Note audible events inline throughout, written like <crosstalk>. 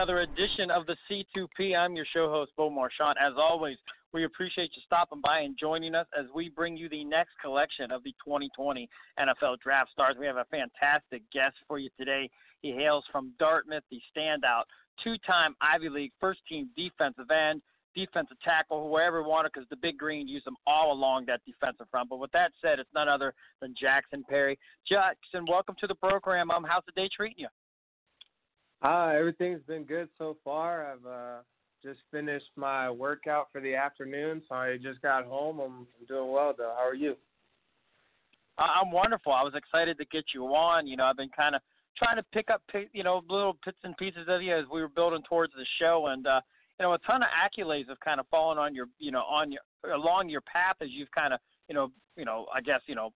Another edition of the C2P. I'm your show host, Bo Marchionte. As always, we appreciate you stopping by and joining us as we bring you the next collection of the 2020 NFL Draft Stars. We have a fantastic guest for you today. He hails from Dartmouth, the standout two-time Ivy League first-team defensive end, defensive tackle, whoever wanted, because the Big Green used them all along that defensive front. But with that said, it's none other than Jackson Perry. Jackson, welcome to the program. Um, how's the day treating you? Uh, everything's been good so far. I've uh, just finished my workout for the afternoon, so I just got home. I'm doing well, though. How are you? I'm wonderful. I was excited to get you on. You know, I've been kind of trying to pick up, you know, little bits and pieces of you as we were building towards the show, and uh, you know, a ton of accolades have kind of fallen on your, you know, on your along your path as you've kind of, you know, you know, I guess, you know,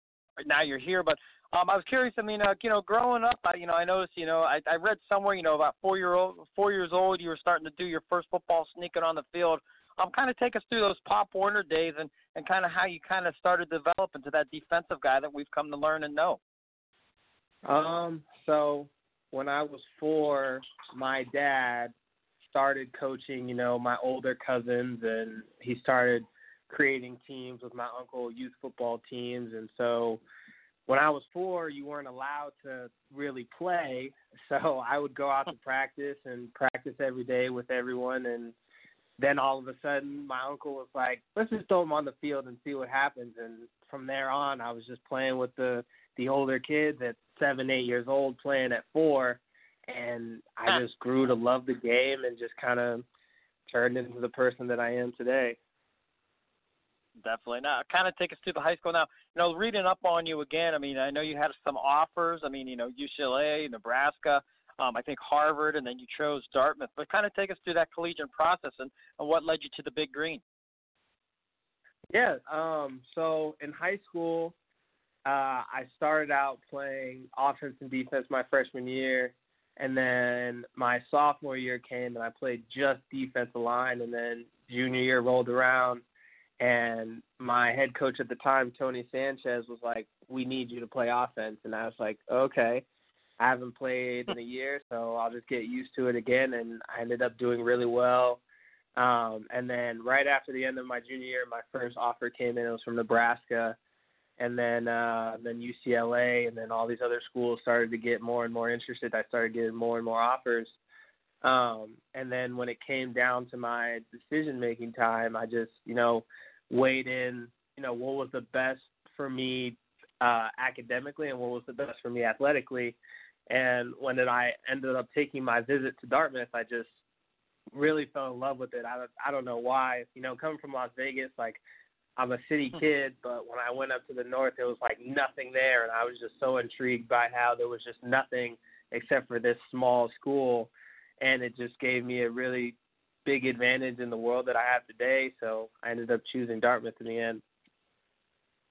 now you're here. But um, I was curious. I mean, uh, you know, growing up, I, you know, I noticed, you know, I, I read somewhere, you know, about four year old, four years old, you were starting to do your first football sneaking on the field. Um, kind of take us through those Pop Warner days and and kind of how you kind of started developing to that defensive guy that we've come to learn and know. Um, so when I was four, my dad started coaching, you know, my older cousins, and he started creating teams with my uncle, youth football teams, and so when I was four, you weren't allowed to really play, <laughs> so I would go out to practice and practice every day with everyone. And then all of a sudden, my uncle was like, "Let's just throw him on the field and see what happens." And from there on, I was just playing with the the older kids at seven, eight years old, playing at four, and I just grew to love the game and just kind of turned into the person that I am today definitely. Now, kind of take us to the high school now. You know, reading up on you again. I mean, I know you had some offers. I mean, you know, UCLA, Nebraska, um, I think Harvard, and then you chose Dartmouth. But kind of take us through that collegiate process and, and what led you to the Big Green. Yeah. Um, so in high school, uh, I started out playing offense and defense my freshman year, and then my sophomore year came and I played just defensive line, and then junior year rolled around and my head coach at the time, Tony Sanchez, was like, "We need you to play offense," and I was like, "Okay." I haven't played in a year, so I'll just get used to it again. And I ended up doing really well. Um, and then right after the end of my junior year, my first offer came in. It was from Nebraska, and then uh, then UCLA, and then all these other schools started to get more and more interested. I started getting more and more offers. Um, and then when it came down to my decision making time, I just, you know, weighed in, you know, what was the best for me uh, academically and what was the best for me athletically. And when did I ended up taking my visit to Dartmouth, I just really fell in love with it. I I don't know why. You know, coming from Las Vegas, like I'm a city hmm. kid, but when I went up to the north, there was like nothing there, and I was just so intrigued by how there was just nothing except for this small school, and it just gave me a really big advantage in the world that I have today. So I ended up choosing Dartmouth in the end.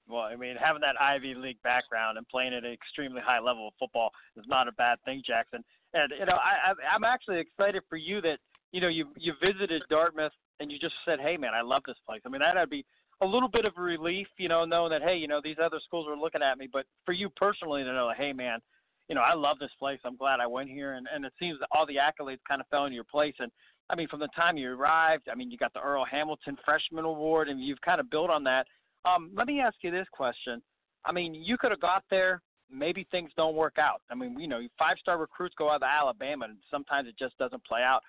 Well, I mean, having that Ivy League background and playing at an extremely high level of football is not a bad thing, Jackson. And you know, I, I'm actually excited for you that you know you you visited Dartmouth and you just said, "Hey, man, I love this place." I mean, that'd be a little bit of a relief, you know, knowing that hey, you know, these other schools are looking at me. But for you personally to know, hey, man, you know, I love this place. I'm glad I went here, and and it seems that all the accolades kind of fell into your place. And I mean, from the time you arrived, I mean, you got the Earl Hamilton Freshman Award, and you've kind of built on that. Um, let me ask you this question. I mean, you could have got there. Maybe things don't work out. I mean, you know, five-star recruits go out to Alabama, and sometimes it just doesn't play out.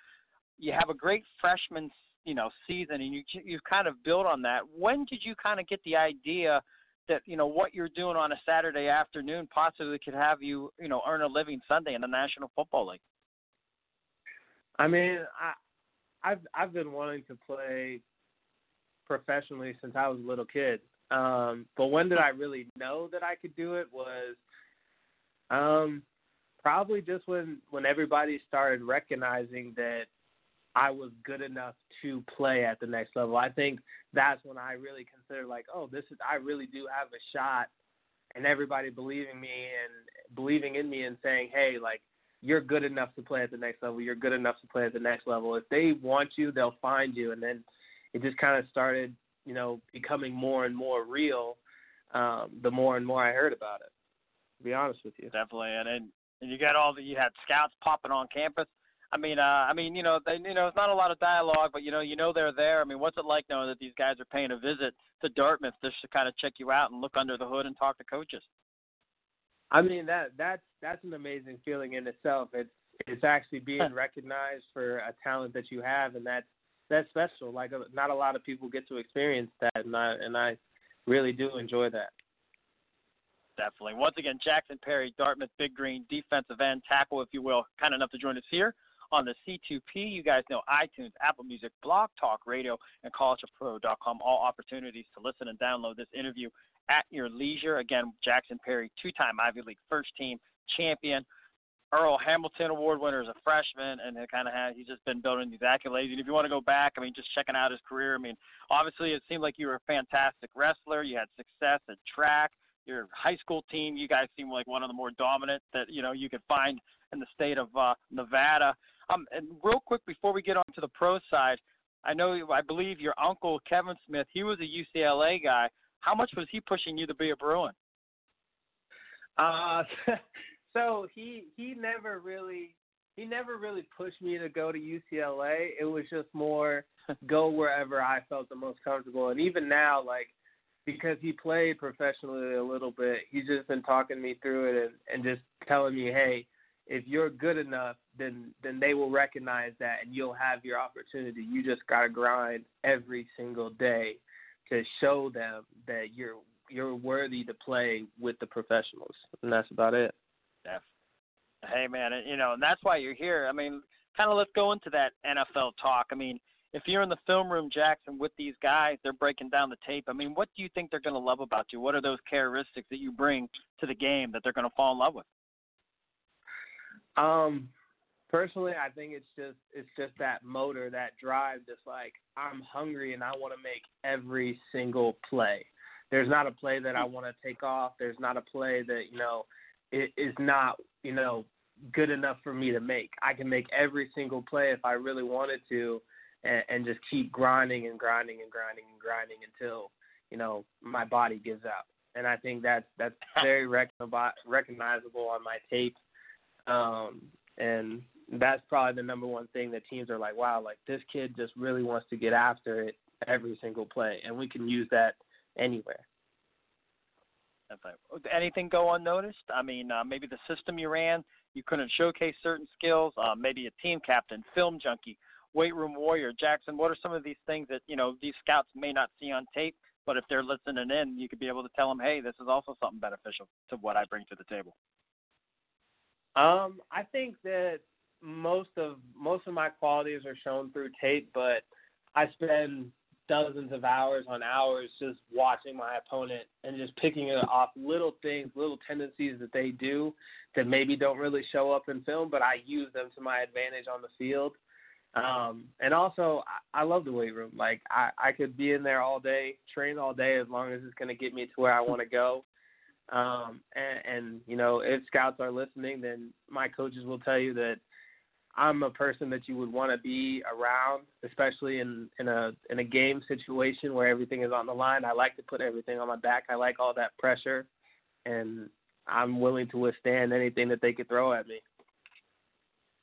You have a great freshman, you know, season, and you you've kind of built on that. When did you kind of get the idea that you know what you're doing on a Saturday afternoon possibly could have you, you know, earn a living Sunday in the National Football League? I mean, I I've I've been wanting to play professionally since I was a little kid. Um, but when did I really know that I could do it was um, probably just when when everybody started recognizing that I was good enough to play at the next level. I think that's when I really considered like, oh, this is I really do have a shot, and everybody believing me and believing in me and saying, hey, like you're good enough to play at the next level. You're good enough to play at the next level. If they want you, they'll find you. And then it just kind of started, you know, becoming more and more real. Um, the more and more I heard about it. To be honest with you. Definitely, and then and you got all the you had scouts popping on campus. I mean, uh, I mean, you know, they, you know, it's not a lot of dialogue, but you know, you know they're there. I mean, what's it like knowing that these guys are paying a visit to Dartmouth just to kind of check you out and look under the hood and talk to coaches? I mean that that's that's an amazing feeling in itself. It's it's actually being recognized for a talent that you have, and that's that's special. Like uh, not a lot of people get to experience that, and I and I really do enjoy that. Definitely. Once again, Jackson Perry, Dartmouth Big Green, defensive end, tackle, if you will, kind enough to join us here on the C2P. You guys know iTunes, Apple Music, Blog Talk Radio, and collegetopro.com. All opportunities to listen and download this interview at your leisure. Again, Jackson Perry, two-time Ivy League first team champion, Earl Hamilton Award winner as a freshman, and it kind of has he's just been building these accolades. And if you want to go back, I mean, just checking out his career. I mean, obviously it seemed like you were a fantastic wrestler. You had success at track. Your high school team, you guys seem like one of the more dominant that you know you could find in the state of uh, Nevada. Um, and real quick before we get on to the pro side, I know I believe your uncle Kevin Smith, he was a UCLA guy. How much was he pushing you to be a Bruin? Uh, <laughs> so he he never really he never really pushed me to go to UCLA. It was just more <laughs> go wherever I felt the most comfortable. And even now, like because he played professionally a little bit, he's just been talking me through it and, and just telling me, hey, if you're good enough, then then they will recognize that and you'll have your opportunity. You just gotta grind every single day to show them that you're you're worthy to play with the professionals, and that's about it. Yeah. Hey man, you know, and that's why you're here. I mean, kind of let's go into that NFL talk. I mean, if you're in the film room, Jackson, with these guys, they're breaking down the tape. I mean, what do you think they're going to love about you? What are those characteristics that you bring to the game that they're going to fall in love with? Um, personally, I think it's just it's just that motor, that drive. Just like I'm hungry and I want to make every single play. There's not a play that I want to take off. There's not a play that you know it is not you know good enough for me to make. I can make every single play if I really wanted to, and, and just keep grinding and grinding and grinding and grinding until you know my body gives up And I think that's that's <laughs> very recognizable on my tape. Um, and that's probably the number one thing that teams are like, wow, like this kid just really wants to get after it every single play, and we can use that anywhere. Anything go unnoticed? I mean, uh, maybe the system you ran, you couldn't showcase certain skills. Uh, maybe a team captain, film junkie, weight room warrior. Jackson, what are some of these things that you know these scouts may not see on tape, but if they're listening in, you could be able to tell them, hey, this is also something beneficial to what I bring to the table. Um, I think that most of most of my qualities are shown through tape, but I spend dozens of hours on hours just watching my opponent and just picking off little things, little tendencies that they do that maybe don't really show up in film, but I use them to my advantage on the field. Um, and also, I, I love the weight room. Like I, I could be in there all day, train all day, as long as it's going to get me to where I want to go. Um, and, and you know, if scouts are listening, then my coaches will tell you that I'm a person that you would want to be around, especially in in a in a game situation where everything is on the line. I like to put everything on my back. I like all that pressure, and I'm willing to withstand anything that they could throw at me.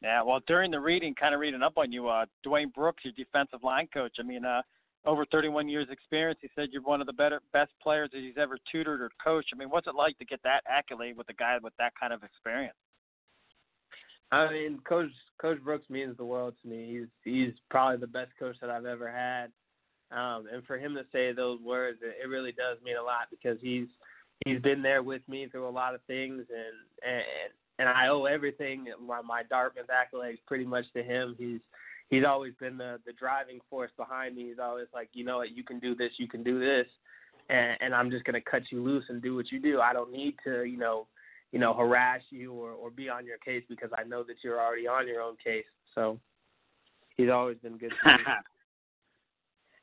Yeah, well, during the reading, kind of reading up on you, uh, Dwayne Brooks, your defensive line coach. I mean, uh, over 31 years experience. He said you're one of the better, best players that he's ever tutored or coached. I mean, what's it like to get that accolade with a guy with that kind of experience? I mean, Coach Coach Brooks means the world to me. He's he's probably the best coach that I've ever had, um, and for him to say those words, it, it really does mean a lot because he's he's been there with me through a lot of things, and and and I owe everything my my Dartmouth accolades pretty much to him. He's he's always been the the driving force behind me. He's always like, you know what, you can do this, you can do this, and, and I'm just gonna cut you loose and do what you do. I don't need to, you know, you know, harass you or or be on your case because I know that you're already on your own case. So he's always been good. <laughs>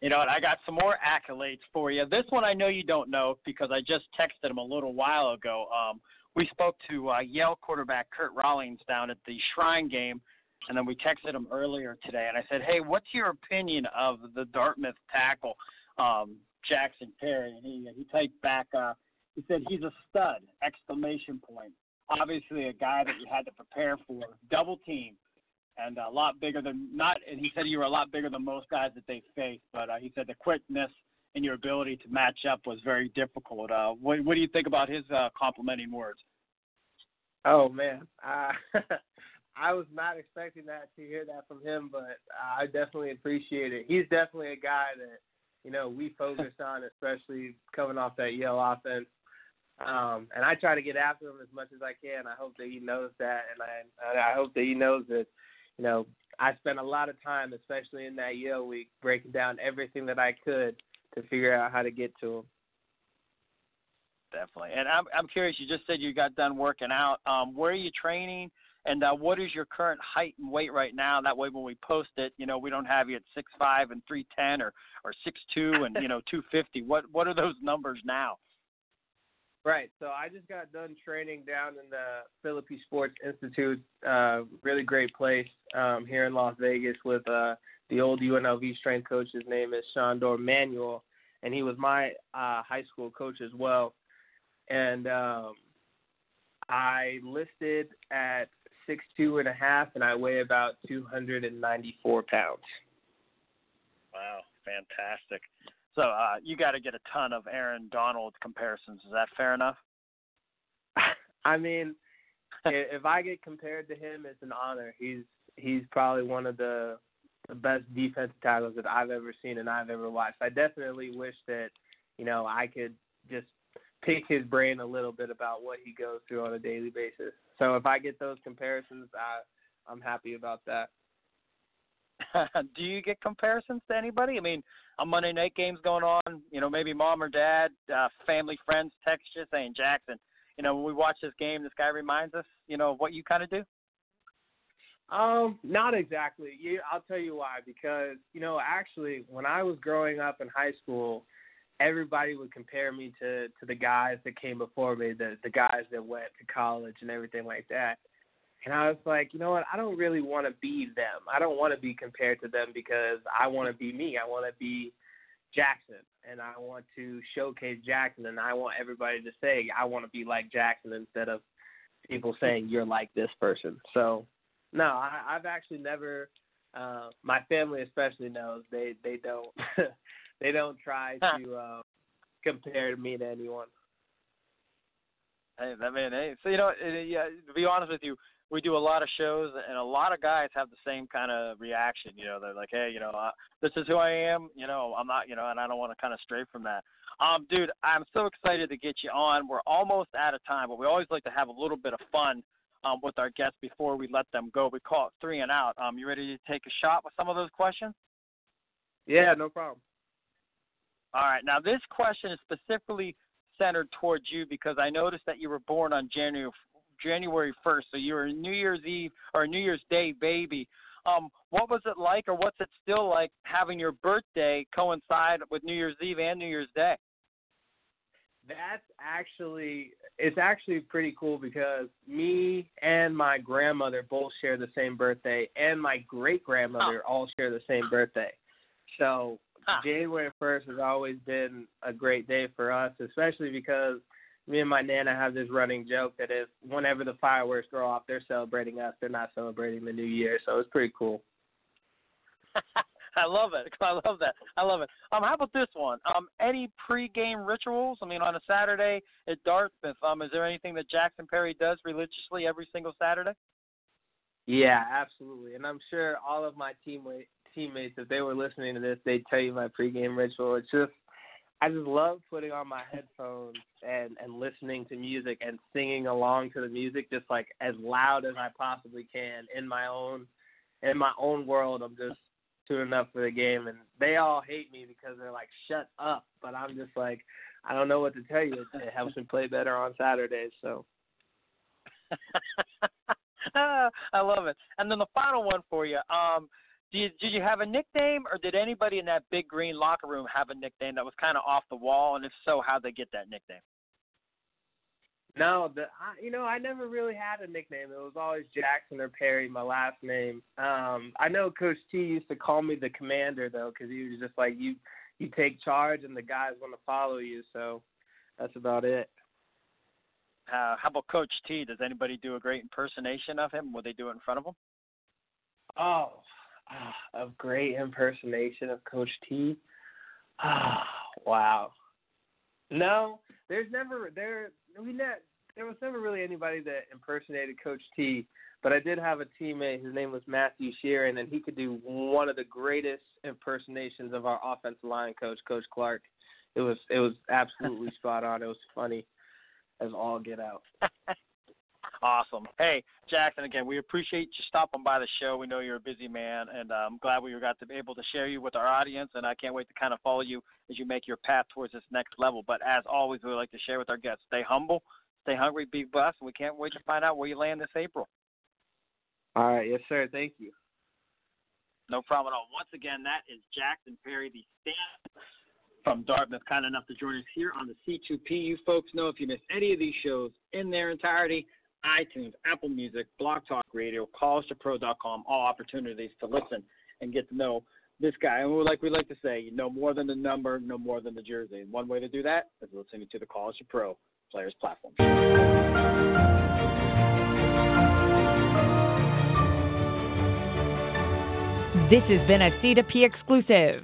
You know what? I got some more accolades for you. This one I know you don't know because I just texted him a little while ago. Um, we spoke to uh, Yale quarterback Kurt Rawlings down at the Shrine game, and then we texted him earlier today. And I said, "Hey, what's your opinion of the Dartmouth tackle, um, Jackson Perry?" And he he typed back, uh, he said, "He's a stud!" Exclamation point. Obviously, a guy that you had to prepare for. Double team and a lot bigger than not. And he said you were a lot bigger than most guys that they faced. But uh, he said the quickness and your ability to match up was very difficult. Uh, what, what do you think about his uh, complimenting words? Oh man, uh, <laughs> I was not expecting that to hear that from him, but I definitely appreciate it. He's definitely a guy that you know we focused on, especially coming off that Yale offense. Um, and I try to get after him as much as I can. I hope that he knows that, and I I hope that he knows that you know, I spent a lot of time, especially in that Yale week, breaking down everything that I could to figure out how to get to him. Definitely, and I'm I'm curious. You just said you got done working out. Um, where are you training? And uh, what is your current height and weight right now? That way, when we post it, you know, we don't have you at six five and three ten or or six two and you know two fifty. What what are those numbers now? Right. So I just got done training down in the Philippi Sports Institute. Uh, really great place um, here in Las Vegas with uh, the old UNLV strength coach. His name is Shandor Manuel, and he was my uh, high school coach as well. And um, I listed at six two and a half, and I weigh about two hundred and ninety four pounds. Wow, fantastic. So uh, you got to get a ton of Aaron Donald comparisons. Is that fair enough? <laughs> I mean, if I get compared to him, it's an honor. He's he's probably one of the the best defensive tackles that I've ever seen and I've ever watched. I definitely wish that you know I could just pick his brain a little bit about what he goes through on a daily basis. So if I get those comparisons, I I'm happy about that. <laughs> do you get comparisons to anybody? I mean, a Monday night game's going on, you know, maybe mom or dad, uh, family, friends text you saying, Jackson, you know, when we watch this game, this guy reminds us, you know, of what you kind of do? Um, not exactly. You, I'll tell you why. Because you know, actually, when I was growing up in high school, everybody would compare me to to the guys that came before me, the the guys that went to college and everything like that. And I was like, you know what? I don't really want to be them. I don't want to be compared to them because I want to be me. I want to be Jackson, and I want to showcase Jackson, and I want everybody to say I want to be like Jackson instead of people saying you're like this person. So, no, I, I've actually never. Uh, my family especially knows they they don't <laughs> they don't try to uh, compare me to anyone. Hey, I mean, hey, so you know, yeah, to be honest with you, we do a lot of shows, and a lot of guys have the same kind of reaction. You know, they're like, "Hey, you know, uh, this is who I am. You know, I'm not, you know, and I don't want to kind of stray from that." Um, dude, I'm so excited to get you on. We're almost out of time, but we always like to have a little bit of fun um, with our guests before we let them go. We call it three and out. Um, you ready to take a shot with some of those questions? Yeah, no problem. All right. Now, this question is specifically centered towards you because I noticed that you were born on January January 1st, so you're a New Year's Eve or New Year's Day baby. Um, what was it like, or what's it still like, having your birthday coincide with New Year's Eve and New Year's Day? That's actually it's actually pretty cool because me and my grandmother both share the same birthday, and my great grandmother oh. all share the same birthday. So. <laughs> January first has always been a great day for us, especially because me and my nana have this running joke that if whenever the fireworks go off, they're celebrating us. They're not celebrating the new year, so it's pretty cool. <laughs> I love it. I love that. I love it. Um, how about this one? Um, any pre-game rituals? I mean, on a Saturday at Dartmouth, um, is there anything that Jackson Perry does religiously every single Saturday? Yeah, absolutely. And I'm sure all of my teammate teammates, if they were listening to this, they'd tell you my pre-game ritual. It's just I just love putting on my headphones and and listening to music and singing along to the music just like as loud as I possibly can in my own in my own world, I'm just tuning up for the game, and they all hate me because they're like, "Shut up!" But I'm just like, I don't know what to tell you. It helps me play better on Saturdays. So. <laughs> I love it. And then the final one for you. Um, did did you have a nickname, or did anybody in that big green locker room have a nickname that was kind of off the wall? And if so, how'd they get that nickname? No, the I, you know I never really had a nickname. It was always Jackson or Perry, my last name. Um, I know Coach T used to call me the Commander though, because he was just like you you take charge and the guys want to follow you. So that's about it. Uh, how about Coach T? Does anybody do a great impersonation of him? Would they do it in front of him? Oh, <sighs> a great impersonation of Coach T. Ah, <sighs> wow. No, there's never there we net there was never really anybody that impersonated Coach T. But I did have a teammate. His name was Matthew Sheeran, and he could do one of the greatest impersonations of our offensive line coach, Coach Clark. It was it was absolutely <laughs> spot on. It was funny as all get out. <laughs> awesome. Hey, Jackson, again, we appreciate you stopping by the show. We know you're a busy man, and uh, I'm glad we got to be able to share you with our audience, and I can't wait to kind of follow you as you make your path towards this next level. But as always, we like to share with our guests, stay humble, stay hungry, be blessed, and we can't wait to find out where you land this April. All right. Yes, sir. Thank you. No problem at all. Once again, that is Jackson Perry, the stand from Dartmouth, kind enough to join us here on the C2P. You folks know if you missed any of these shows in their entirety, iTunes, Apple Music, Blog Talk Radio, collegetopro.com, all opportunities to listen and get to know this guy. And like we like to say, you know more than the number, no more than the jersey. And one way to do that is listening to the College to Pro Players Platform. This has been a C2P exclusive.